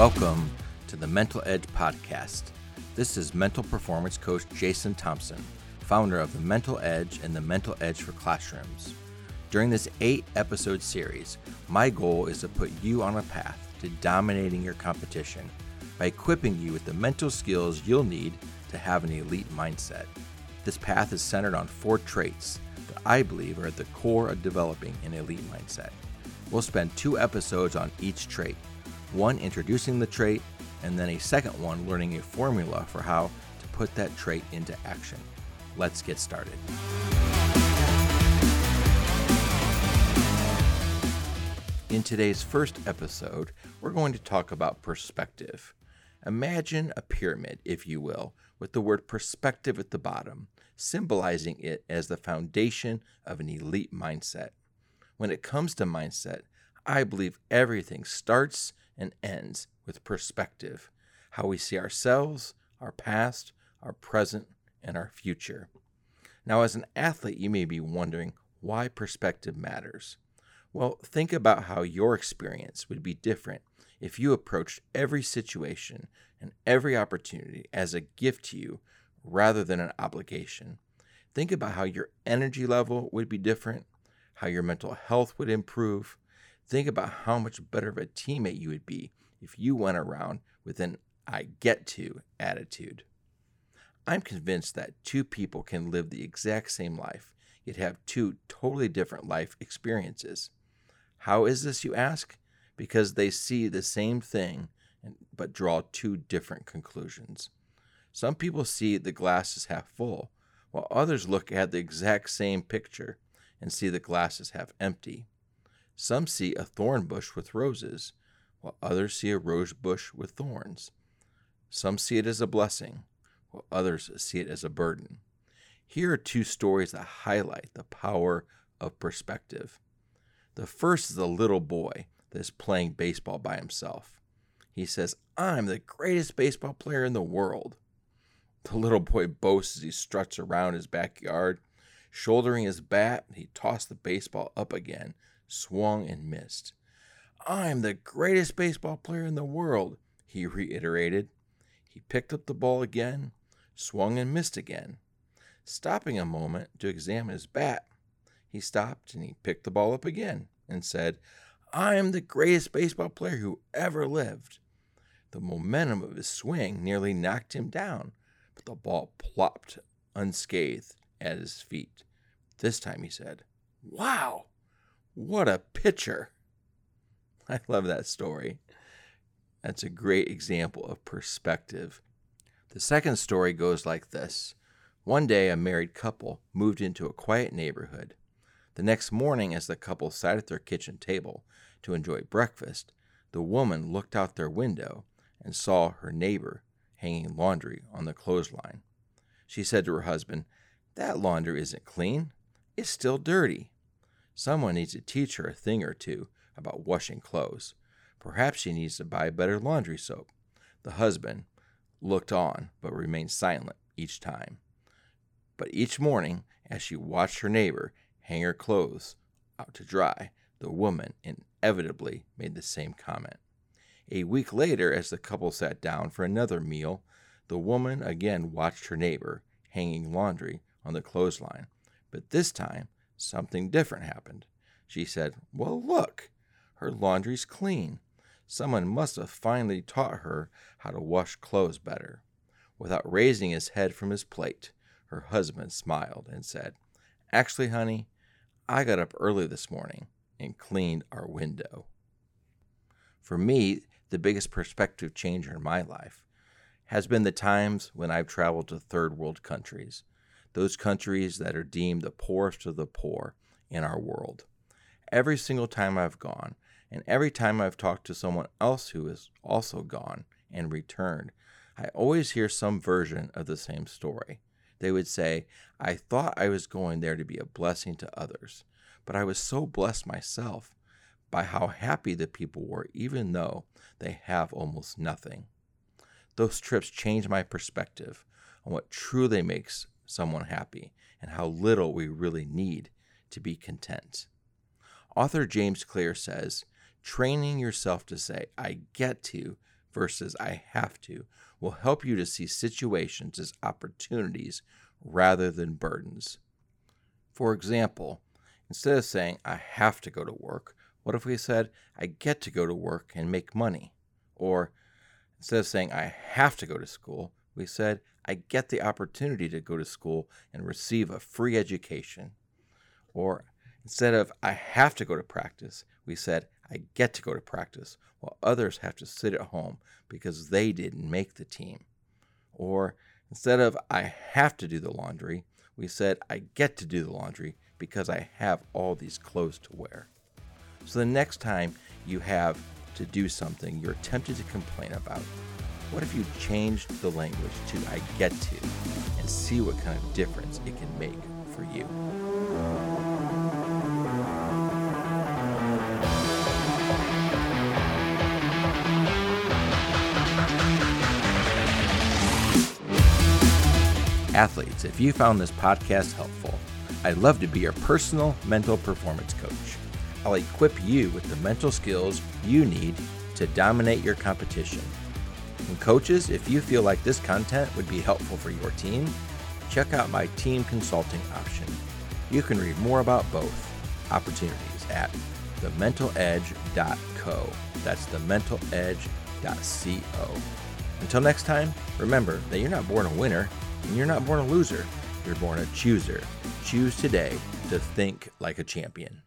Welcome to the Mental Edge Podcast. This is mental performance coach Jason Thompson, founder of the Mental Edge and the Mental Edge for Classrooms. During this eight episode series, my goal is to put you on a path to dominating your competition by equipping you with the mental skills you'll need to have an elite mindset. This path is centered on four traits that I believe are at the core of developing an elite mindset. We'll spend two episodes on each trait one introducing the trait, and then a second one learning a formula for how to put that trait into action. Let's get started. In today's first episode, we're going to talk about perspective. Imagine a pyramid, if you will, with the word perspective at the bottom, symbolizing it as the foundation of an elite mindset. When it comes to mindset, I believe everything starts and ends with perspective how we see ourselves, our past, our present, and our future. Now, as an athlete, you may be wondering why perspective matters. Well, think about how your experience would be different if you approached every situation and every opportunity as a gift to you rather than an obligation. Think about how your energy level would be different, how your mental health would improve. Think about how much better of a teammate you would be if you went around with an I get to attitude. I'm convinced that two people can live the exact same life, yet have two totally different life experiences. How is this, you ask? Because they see the same thing but draw two different conclusions. Some people see the glass is half full, while others look at the exact same picture and see the glass is half empty. Some see a thorn bush with roses, while others see a rose bush with thorns. Some see it as a blessing, while others see it as a burden. Here are two stories that highlight the power of perspective. The first is a little boy that is playing baseball by himself. He says, I'm the greatest baseball player in the world. The little boy boasts as he struts around his backyard. Shouldering his bat, he tossed the baseball up again, swung and missed. I'm the greatest baseball player in the world, he reiterated. He picked up the ball again, swung and missed again. Stopping a moment to examine his bat, he stopped and he picked the ball up again and said, I am the greatest baseball player who ever lived. The momentum of his swing nearly knocked him down, but the ball plopped unscathed at his feet. This time he said, Wow, what a pitcher! I love that story. That's a great example of perspective. The second story goes like this One day, a married couple moved into a quiet neighborhood. The next morning, as the couple sat at their kitchen table to enjoy breakfast, the woman looked out their window and saw her neighbor hanging laundry on the clothesline. She said to her husband, That laundry isn't clean. It's still dirty. Someone needs to teach her a thing or two about washing clothes. Perhaps she needs to buy better laundry soap. The husband looked on, but remained silent each time. But each morning, as she watched her neighbor hang her clothes out to dry, the woman inevitably made the same comment. A week later, as the couple sat down for another meal, the woman again watched her neighbor hanging laundry on the clothesline. But this time, something different happened. She said, Well, look, her laundry's clean. Someone must have finally taught her how to wash clothes better. Without raising his head from his plate, her husband smiled and said, Actually, honey, I got up early this morning and cleaned our window. For me, the biggest perspective changer in my life has been the times when I've traveled to third world countries, those countries that are deemed the poorest of the poor in our world. Every single time I've gone, and every time I've talked to someone else who has also gone and returned, I always hear some version of the same story. They would say, I thought I was going there to be a blessing to others, but I was so blessed myself by how happy the people were, even though they have almost nothing. Those trips changed my perspective on what truly makes someone happy and how little we really need to be content. Author James Clear says, training yourself to say, I get to, versus I have to will help you to see situations as opportunities rather than burdens. For example, instead of saying I have to go to work, what if we said I get to go to work and make money? Or instead of saying I have to go to school, we said I get the opportunity to go to school and receive a free education. Or instead of I have to go to practice, we said I get to go to practice while others have to sit at home because they didn't make the team. Or instead of I have to do the laundry, we said I get to do the laundry because I have all these clothes to wear. So the next time you have to do something you're tempted to complain about, what if you changed the language to I get to and see what kind of difference it can make for you? Athletes, if you found this podcast helpful, I'd love to be your personal mental performance coach. I'll equip you with the mental skills you need to dominate your competition. And coaches, if you feel like this content would be helpful for your team, check out my team consulting option. You can read more about both opportunities at thementaledge.co. That's thementaledge.co. Until next time, remember that you're not born a winner and you're not born a loser. You're born a chooser. Choose today to think like a champion.